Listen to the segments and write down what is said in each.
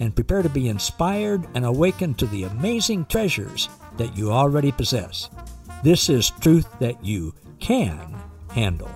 and prepare to be inspired and awakened to the amazing treasures that you already possess. This is truth that you can handle.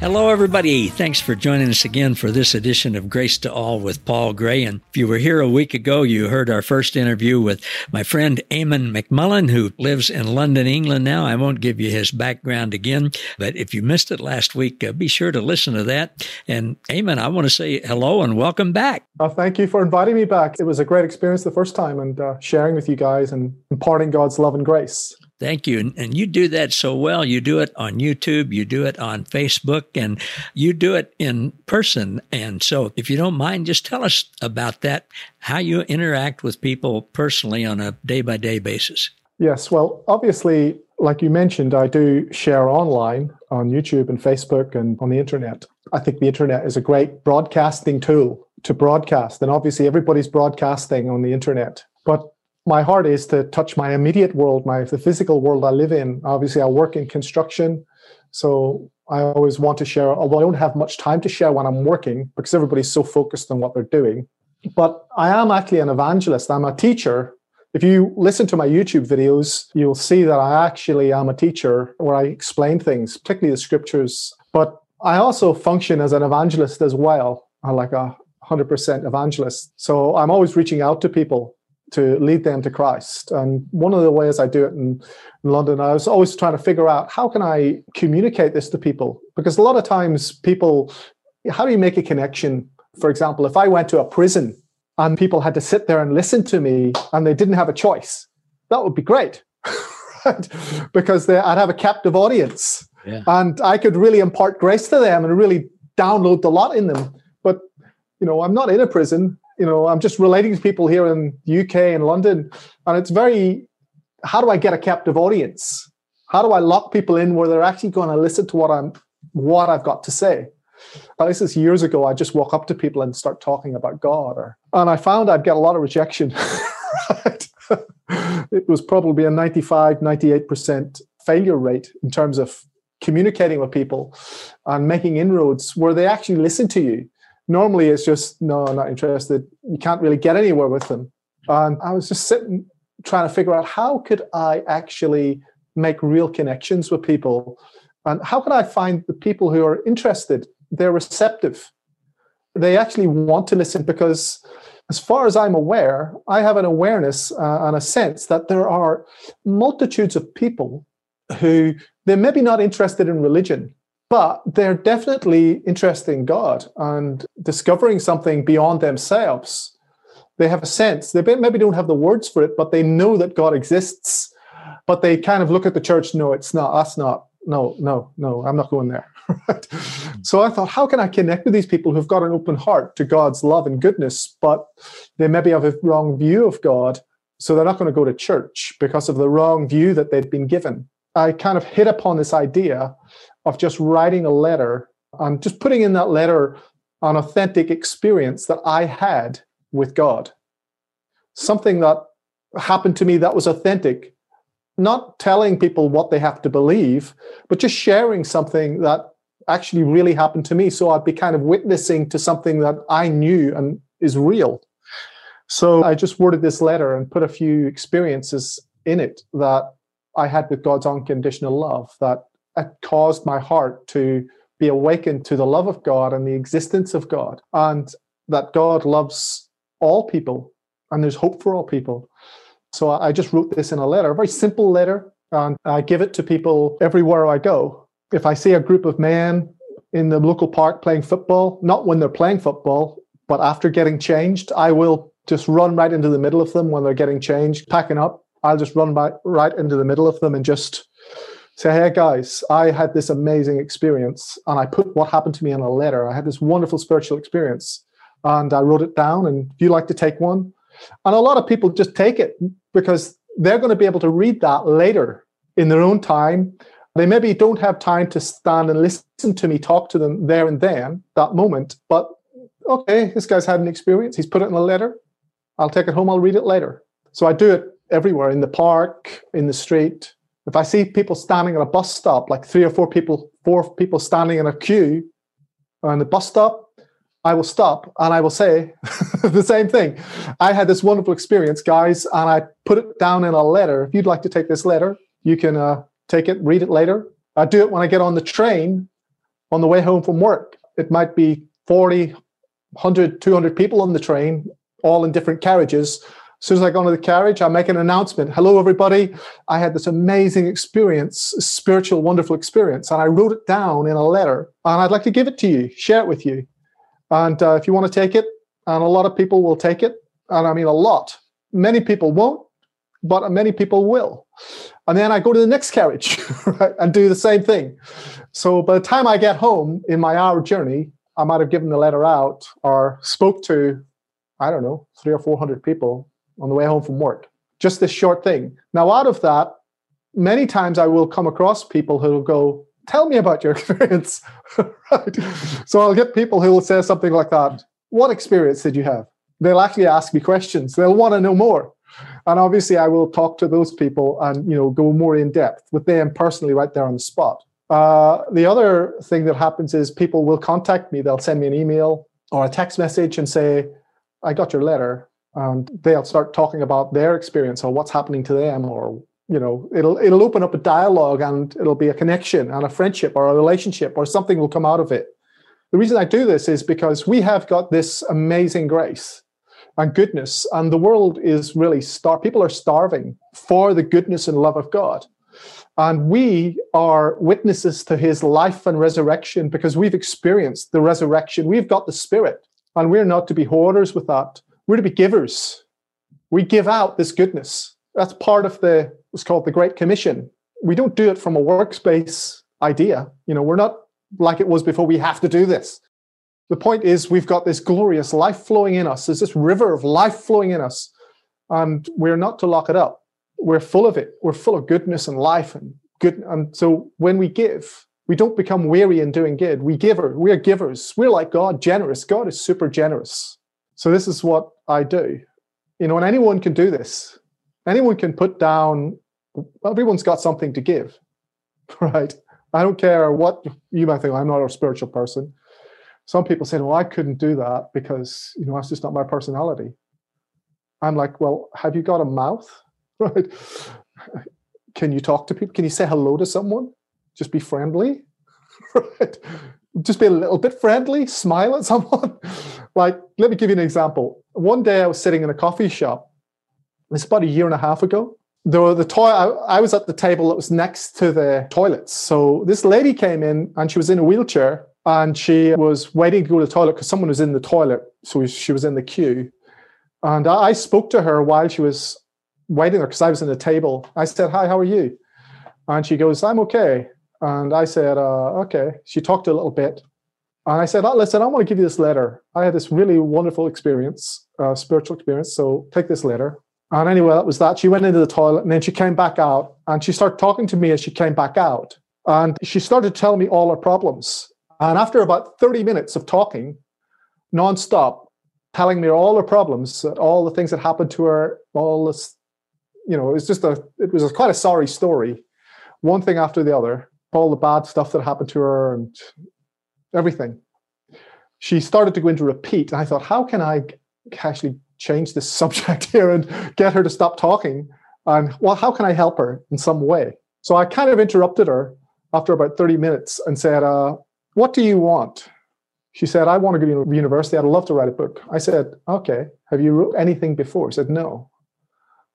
Hello, everybody. Thanks for joining us again for this edition of Grace to All with Paul Gray. And if you were here a week ago, you heard our first interview with my friend Eamon McMullen, who lives in London, England now. I won't give you his background again, but if you missed it last week, uh, be sure to listen to that. And Eamon, I want to say hello and welcome back. Uh, thank you for inviting me back. It was a great experience the first time and uh, sharing with you guys and imparting God's love and grace. Thank you. And, and, you do that so well. You do it on YouTube, you do it on Facebook, and you do it in person. And so, if you don't mind, just tell us about that, how you interact with people personally on a day by day basis. Yes. Well, obviously, like you mentioned, I do share online on YouTube and Facebook and on the internet. I think the internet is a great broadcasting tool to broadcast. And obviously, everybody's broadcasting on the internet. But my heart is to touch my immediate world, my the physical world I live in. Obviously, I work in construction, so I always want to share. Although I don't have much time to share when I'm working because everybody's so focused on what they're doing. But I am actually an evangelist. I'm a teacher. If you listen to my YouTube videos, you'll see that I actually am a teacher where I explain things, particularly the scriptures. But I also function as an evangelist as well, I'm like a 100% evangelist. So I'm always reaching out to people to lead them to Christ. And one of the ways I do it in, in, London, I was always trying to figure out how can I communicate this to people? Because a lot of times people, how do you make a connection? For example, if I went to a prison and people had to sit there and listen to me and they didn't have a choice, that would be great. right? Because they, I'd have a captive audience yeah. and I could really impart grace to them and really download the lot in them. But, you know, I'm not in a prison you know, I'm just relating to people here in the UK and London, and it's very, how do I get a captive audience? How do I lock people in where they're actually going to listen to what I'm, what I've got to say? this is years ago. I just walk up to people and start talking about God, or, and I found I'd get a lot of rejection. it was probably a 95, 98% failure rate in terms of communicating with people and making inroads where they actually listen to you normally it's just no i'm not interested. You can't really get anywhere with them. And i was just sitting trying to figure out how could i actually make real connections with people? And how can i find the people who are interested? They're receptive. They actually want to listen because as far as i'm aware i have an awareness uh, and a sense that there are multitudes of people who they're maybe not interested in religion but they're definitely interested in God and discovering something beyond themselves. They have a sense, they maybe don't have the words for it, but they know that God exists. But they kind of look at the church, no, it's not, that's not, no, no, no, I'm not going there. so I thought, how can I connect with these people who've got an open heart to God's love and goodness, but they maybe have a wrong view of God, so they're not going to go to church because of the wrong view that they've been given. I kind of hit upon this idea of just writing a letter and just putting in that letter an authentic experience that I had with God. Something that happened to me that was authentic. Not telling people what they have to believe, but just sharing something that actually really happened to me. So I'd be kind of witnessing to something that I knew and is real. So I just worded this letter and put a few experiences in it that I had with God's unconditional love that it caused my heart to be awakened to the love of God and the existence of God, and that God loves all people and there's hope for all people. So I just wrote this in a letter, a very simple letter, and I give it to people everywhere I go. If I see a group of men in the local park playing football, not when they're playing football, but after getting changed, I will just run right into the middle of them when they're getting changed, packing up. I'll just run by, right into the middle of them and just say, hey guys, I had this amazing experience and I put what happened to me in a letter. I had this wonderful spiritual experience and I wrote it down. And do you like to take one? And a lot of people just take it because they're going to be able to read that later in their own time. They maybe don't have time to stand and listen to me talk to them there and then, that moment. But okay, this guy's had an experience. He's put it in a letter. I'll take it home. I'll read it later. So I do it everywhere in the park, in the street. If I see people standing at a bus stop, like three or four people, four people standing in a queue on the bus stop, I will stop and I will say the same thing. I had this wonderful experience, guys, and I put it down in a letter. If you'd like to take this letter, you can uh, take it, read it later. I do it when I get on the train on the way home from work. It might be 40, 100, 200 people on the train, all in different carriages. As soon as I go into the carriage, I make an announcement. Hello, everybody. I had this amazing experience, spiritual, wonderful experience. And I wrote it down in a letter. And I'd like to give it to you, share it with you. And uh, if you want to take it, and a lot of people will take it, and I mean a lot. Many people won't, but many people will. And then I go to the next carriage right, and do the same thing. So by the time I get home in my hour journey, I might have given the letter out or spoke to, I don't know, three or 400 people on the way home from work. Just this short thing. Now, out of that, many times I will come across people who will go, Tell me about your experience. right. So I'll get people who will say something like that. What experience did you have? They'll actually ask me questions. They'll want to know more. And obviously I will talk to those people and you know go more in depth with them personally right there on the spot. Uh, the other thing that happens is people will contact me. They'll send me an email or a text message and say, I got your letter and they'll start talking about their experience or what's happening to them or you know it'll it'll open up a dialogue and it'll be a connection and a friendship or a relationship or something will come out of it. The reason i do this is because we have got this amazing grace and goodness and the world is really star people are starving for the goodness and love of god. And we are witnesses to his life and resurrection because we've experienced the resurrection. We've got the spirit and we're not to be hoarders with that we're to be givers. We give out this goodness. That's part of the what's called the Great Commission. We don't do it from a workspace idea. You know, we're not like it was before. We have to do this. The point is, we've got this glorious life flowing in us. There's this river of life flowing in us, and we're not to lock it up. We're full of it. We're full of goodness and life and good. And so when we give, we don't become weary in doing good. We give. We're givers. We're like God, generous. God is super generous. So this is what I do. You know, and anyone can do this. Anyone can put down, everyone's got something to give, right? I don't care what you might think, I'm not a spiritual person. Some people say, well, I couldn't do that because, you know, that's just not my personality. I'm like, well, have you got a mouth? Right? Can you talk to people? Can you say hello to someone? Just be friendly? Right? Just be a little bit friendly, smile at someone. Like, let me give you an example. One day I was sitting in a coffee shop. It's about a year and a half ago. There were the toy, I, I was at the table that was next to the toilets. So this lady came in and she was in a wheelchair and she was waiting to go to the toilet because someone was in the toilet. So she was in the queue. And I, I spoke to her while she was waiting there because I was in the table. I said, Hi, how are you? And she goes, I'm okay. And I said, uh, Okay. She talked a little bit. And I said, oh, listen, I want to give you this letter. I had this really wonderful experience, uh, spiritual experience. So take this letter. And anyway, that was that. She went into the toilet and then she came back out and she started talking to me as she came back out. And she started telling me all her problems. And after about 30 minutes of talking nonstop, telling me all her problems, all the things that happened to her, all this, you know, it was just a, it was quite a sorry story. One thing after the other, all the bad stuff that happened to her and everything. She started to go into repeat. And I thought, how can I actually change this subject here and get her to stop talking? And well, how can I help her in some way? So I kind of interrupted her after about 30 minutes and said, uh, What do you want? She said, I want to go to university. I'd love to write a book. I said, Okay. Have you wrote anything before? She said, No.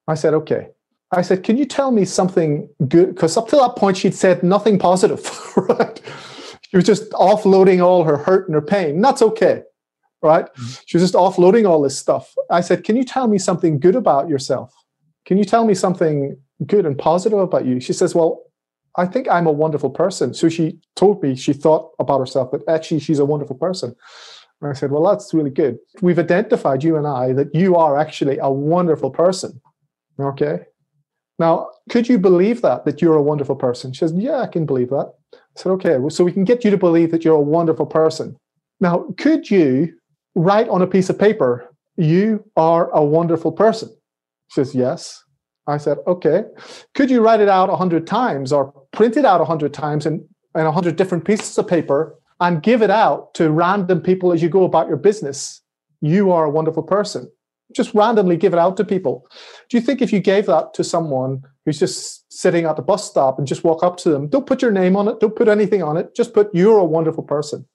I said, Okay. I said, Can you tell me something good? Because up to that point, she'd said nothing positive, right? She was just offloading all her hurt and her pain. That's okay, right? Mm-hmm. She was just offloading all this stuff. I said, Can you tell me something good about yourself? Can you tell me something good and positive about you? She says, Well, I think I'm a wonderful person. So she told me she thought about herself that actually she's a wonderful person. And I said, Well, that's really good. We've identified, you and I, that you are actually a wonderful person. Okay. Now, could you believe that, that you're a wonderful person? She says, Yeah, I can believe that. I said, Okay, so we can get you to believe that you're a wonderful person. Now, could you write on a piece of paper, You are a wonderful person? She says, Yes. I said, Okay. Could you write it out 100 times or print it out 100 times in, in 100 different pieces of paper and give it out to random people as you go about your business? You are a wonderful person just randomly give it out to people. Do you think if you gave that to someone who's just sitting at the bus stop and just walk up to them, don't put your name on it, don't put anything on it, just put you're a wonderful person.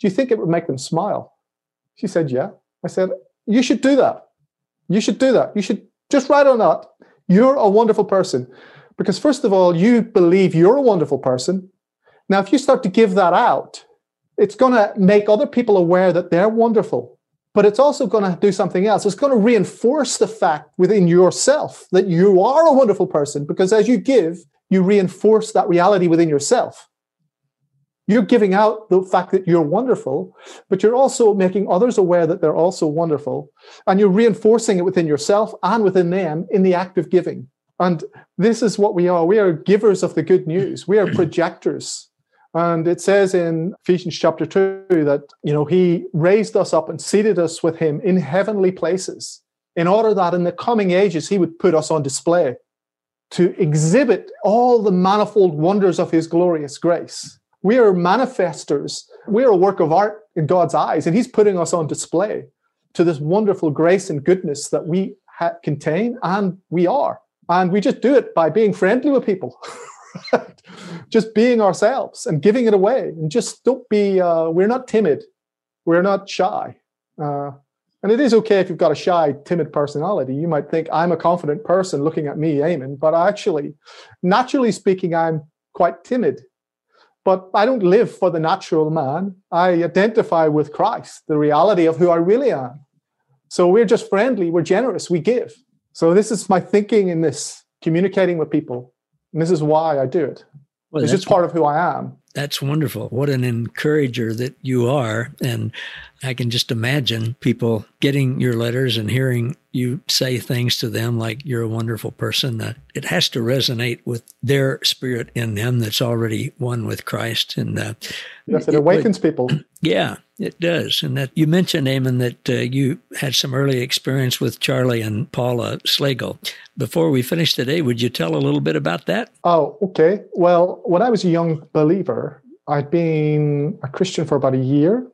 Do you think it would make them smile? She said, Yeah. I said, You should do that. You should do that. You should just write on that. You're a wonderful person. Because, first of all, you believe you're a wonderful person. Now, if you start to give that out, it's going to make other people aware that they're wonderful but it's also going to do something else. It's going to reinforce the fact within yourself that you are a wonderful person because as you give, you reinforce that reality within yourself. You're giving out the fact that you're wonderful, but you're also making others aware that they're also wonderful. And you're reinforcing it within yourself and within them in the act of giving. And this is what we are. We are givers of the good news. We are projectors and it says in Ephesians chapter 2 that, you know, he raised us up and seated us with him in heavenly places in order that in the coming ages he would put us on display to exhibit all the manifold wonders of his glorious grace. We are manifestors. We are a work of art in God's eyes, and he's putting us on display to this wonderful grace and goodness that we ha- contain and we are. And we just do it by being friendly with people. just being ourselves and giving it away and just don't be uh, we're not timid. We're not shy. Uh, and it is okay if you've got a shy timid personality. You might think i'm a confident person looking at me Eamon but actually naturally speaking i'm quite timid. But i don't live for the natural man. I identify with christ the reality of who i really am. So we're just friendly we're generous we give. So this is my thinking in this communicating with people and this is why I do it. Well, it's just part of who I am. That's wonderful. What an encourager that you are. And I can just imagine people getting your letters and hearing you say things to them like you're a wonderful person that it has to resonate with their spirit in them that's already one with Christ. And uh, yes, it, it awakens it, people. Yeah, it does. And that you mentioned, Eamon, that uh, you had some early experience with Charlie and Paula Slagle. Before we finish today, would you tell a little bit about that? Oh, okay. Well, when I was a young believer, I'd been a Christian for about a year.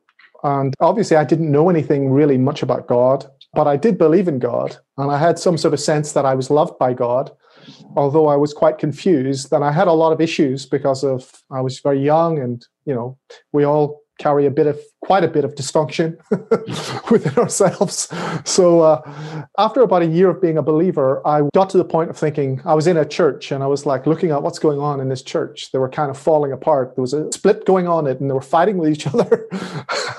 And obviously, I didn't know anything really much about God, but I did believe in God. And I had some sort of sense that I was loved by God, although I was quite confused. And I had a lot of issues because of I was very young and, you know, we all carry a bit of quite a bit of dysfunction within ourselves. So uh, after about a year of being a believer, I got to the point of thinking I was in a church and I was like looking at what's going on in this church. They were kind of falling apart. There was a split going on, it and they were fighting with each other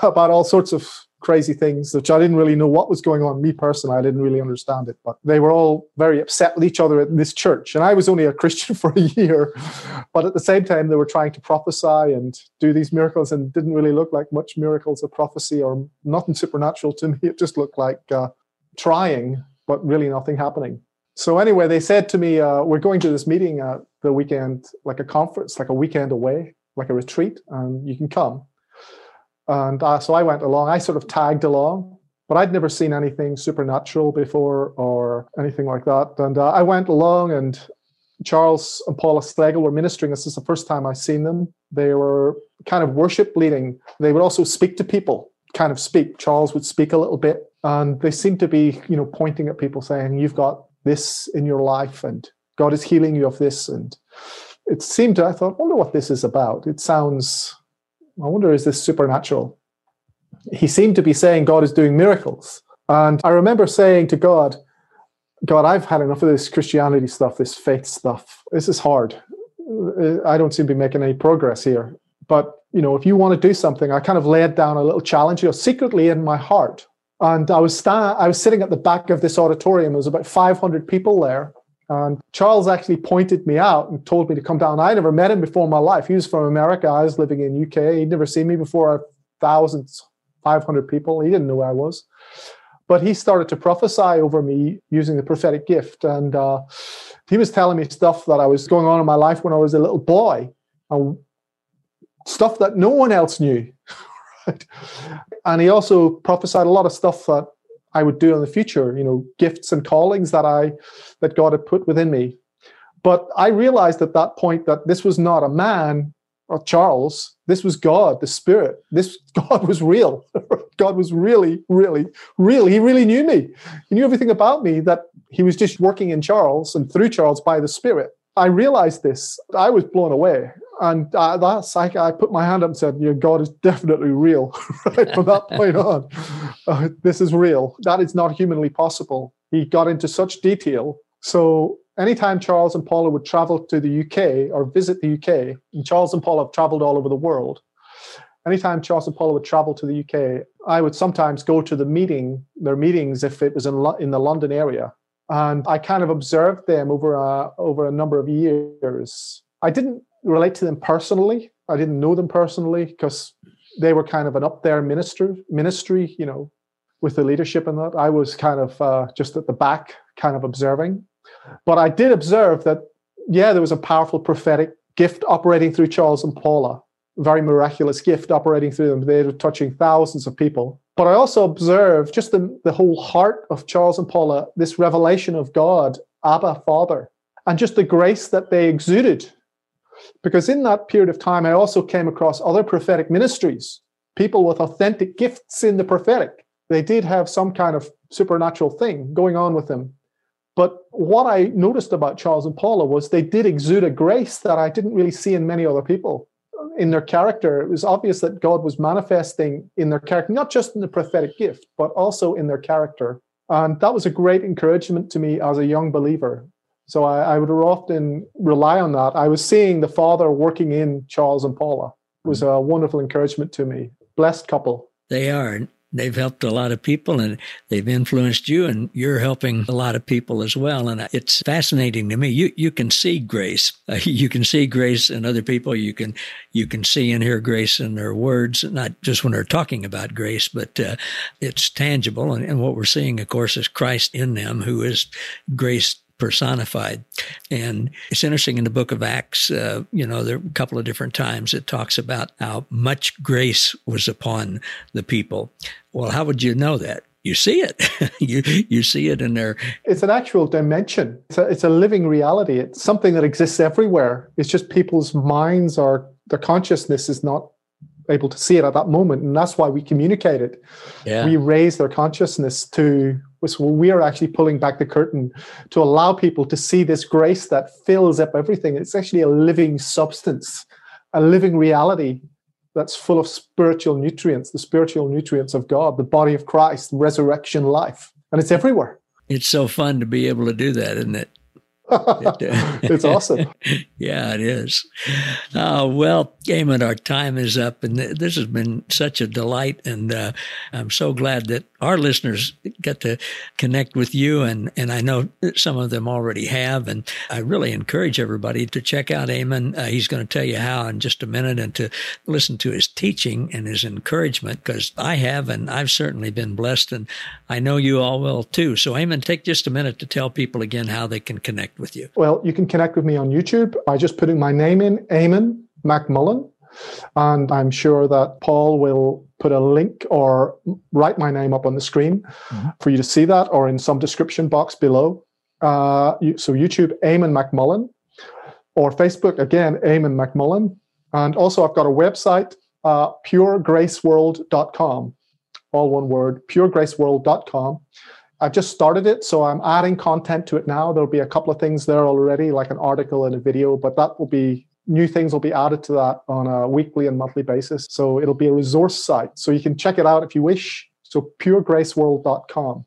about all sorts of crazy things, which I didn't really know what was going on. Me personally, I didn't really understand it, but they were all very upset with each other in this church. And I was only a Christian for a year, but at the same time, they were trying to prophesy and do these miracles and didn't really look like much miracles of prophecy or nothing supernatural to me. It just looked like uh, trying, but really nothing happening. So anyway, they said to me, uh, "We're going to this meeting at the weekend, like a conference, like a weekend away, like a retreat, and you can come." And uh, so I went along. I sort of tagged along, but I'd never seen anything supernatural before or anything like that. And uh, I went along, and Charles and Paula Slagle were ministering. This is the first time I've seen them. They were kind of worship leading. They would also speak to people, kind of speak. Charles would speak a little bit, and they seemed to be, you know, pointing at people saying, "You've got this in your life, and God is healing you of this." And it seemed I thought, I wonder what this is about. It sounds I wonder, is this supernatural? He seemed to be saying God is doing miracles. And I remember saying to God, God, I've had enough of this Christianity stuff, this faith stuff. This is hard. I don't seem to be making any progress here. But, you know, if you want to do something, I kind of laid down a little challenge, you know, secretly in my heart. And I was sta- I was sitting at the back of this auditorium. There was about 500 people there. And Charles actually pointed me out and told me to come down. I never met him before in my life. He was from America. I was living in UK. He'd never seen me before. Thousands, 500 people. He didn't know where I was. But he started to prophesy over me using the prophetic gift. And uh, he was telling me stuff that I was going on in my life when I was a little boy. And stuff that no one else knew. right? And he also prophesied a lot of stuff that I would do in the future, you know, gifts and callings that I that God had put within me. But I realized at that point that this was not a man or Charles. This was God, the Spirit. This God was real. God was really, really, real. He really knew me. He knew everything about me that he was just working in Charles and through Charles by the Spirit. I realized this. I was blown away and uh, that's I, I put my hand up and said, "Your God is definitely real." right from that point on, uh, this is real. That is not humanly possible. He got into such detail. So anytime Charles and Paula would travel to the UK or visit the UK, and Charles and Paula have traveled all over the world. Anytime Charles and Paula would travel to the UK, I would sometimes go to the meeting, their meetings, if it was in, in the London area, and I kind of observed them over a over a number of years. I didn't relate to them personally. I didn't know them personally because they were kind of an up there minister ministry, you know, with the leadership and that. I was kind of uh, just at the back, kind of observing. But I did observe that, yeah, there was a powerful prophetic gift operating through Charles and Paula, very miraculous gift operating through them. They were touching thousands of people. But I also observed just the, the whole heart of Charles and Paula, this revelation of God, Abba, Father, and just the grace that they exuded because in that period of time, I also came across other prophetic ministries, people with authentic gifts in the prophetic. They did have some kind of supernatural thing going on with them. But what I noticed about Charles and Paula was they did exude a grace that I didn't really see in many other people. In their character, it was obvious that God was manifesting in their character, not just in the prophetic gift, but also in their character. And that was a great encouragement to me as a young believer so I, I, would often rely on that. I was seeing the father working in Charles and Paula. It was a wonderful encouragement to me. Blessed couple. They are. They've helped a lot of people and they've influenced you and you're helping a lot of people as well. And it's fascinating to me. You, you can see grace. Uh, you can see grace in other people. You can, you can see and hear grace in their words, not just when they're talking about grace, but uh, it's tangible. And, and what we're seeing, of course, is Christ in them, who is grace personified. And it's interesting in the book of Acts, uh, you know, there are a couple of different times it talks about how much grace was upon the people. Well, how would you know that? You see it. you you see it in there. It's an actual dimension. It's a, it's a living reality. It's something that exists everywhere. It's just people's minds or their consciousness is not able to see it at that moment, and that's why we communicate it. Yeah. We raise their consciousness to so we are actually pulling back the curtain to allow people to see this grace that fills up everything. It's actually a living substance, a living reality that's full of spiritual nutrients, the spiritual nutrients of God, the body of Christ, resurrection life. And it's everywhere. It's so fun to be able to do that, isn't it? It's awesome. yeah, it is. Uh, well, Eamon, our time is up, and th- this has been such a delight, and uh, I'm so glad that our listeners get to connect with you, and and I know some of them already have, and I really encourage everybody to check out Eamon. Uh, he's going to tell you how in just a minute, and to listen to his teaching and his encouragement, because I have, and I've certainly been blessed, and I know you all will too. So, Eamon, take just a minute to tell people again how they can connect with you? Well, you can connect with me on YouTube by just putting my name in, Eamon McMullen. And I'm sure that Paul will put a link or write my name up on the screen mm-hmm. for you to see that or in some description box below. Uh, so YouTube, Eamon McMullen, or Facebook, again, Eamon McMullen. And also, I've got a website, uh, puregraceworld.com, all one word, puregraceworld.com. I've just started it, so I'm adding content to it now. There'll be a couple of things there already, like an article and a video, but that will be new things will be added to that on a weekly and monthly basis. So it'll be a resource site. So you can check it out if you wish. So puregraceworld.com.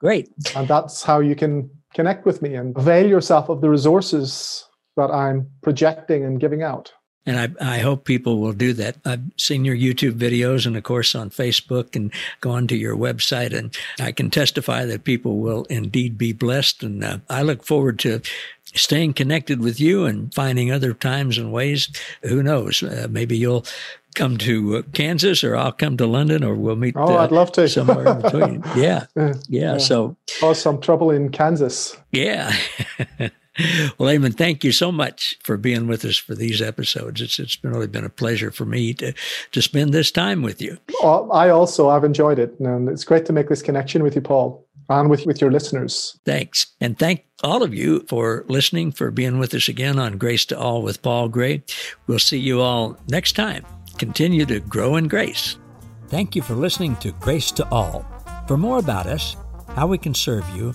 Great. And that's how you can connect with me and avail yourself of the resources that I'm projecting and giving out. And I, I hope people will do that. I've seen your YouTube videos and, of course, on Facebook and gone to your website. And I can testify that people will indeed be blessed. And uh, I look forward to staying connected with you and finding other times and ways. Who knows? Uh, maybe you'll come to uh, Kansas or I'll come to London or we'll meet. Oh, uh, I'd love to. somewhere in between. Yeah. yeah. yeah. So, oh, some trouble in Kansas. Yeah. well, Eamon, thank you so much for being with us for these episodes. It's it's been really been a pleasure for me to to spend this time with you. I also I've enjoyed it, and it's great to make this connection with you, Paul and with, with your listeners. Thanks. And thank all of you for listening, for being with us again on Grace to All with Paul Gray. We'll see you all next time. Continue to grow in grace. Thank you for listening to Grace to All. For more about us, how we can serve you,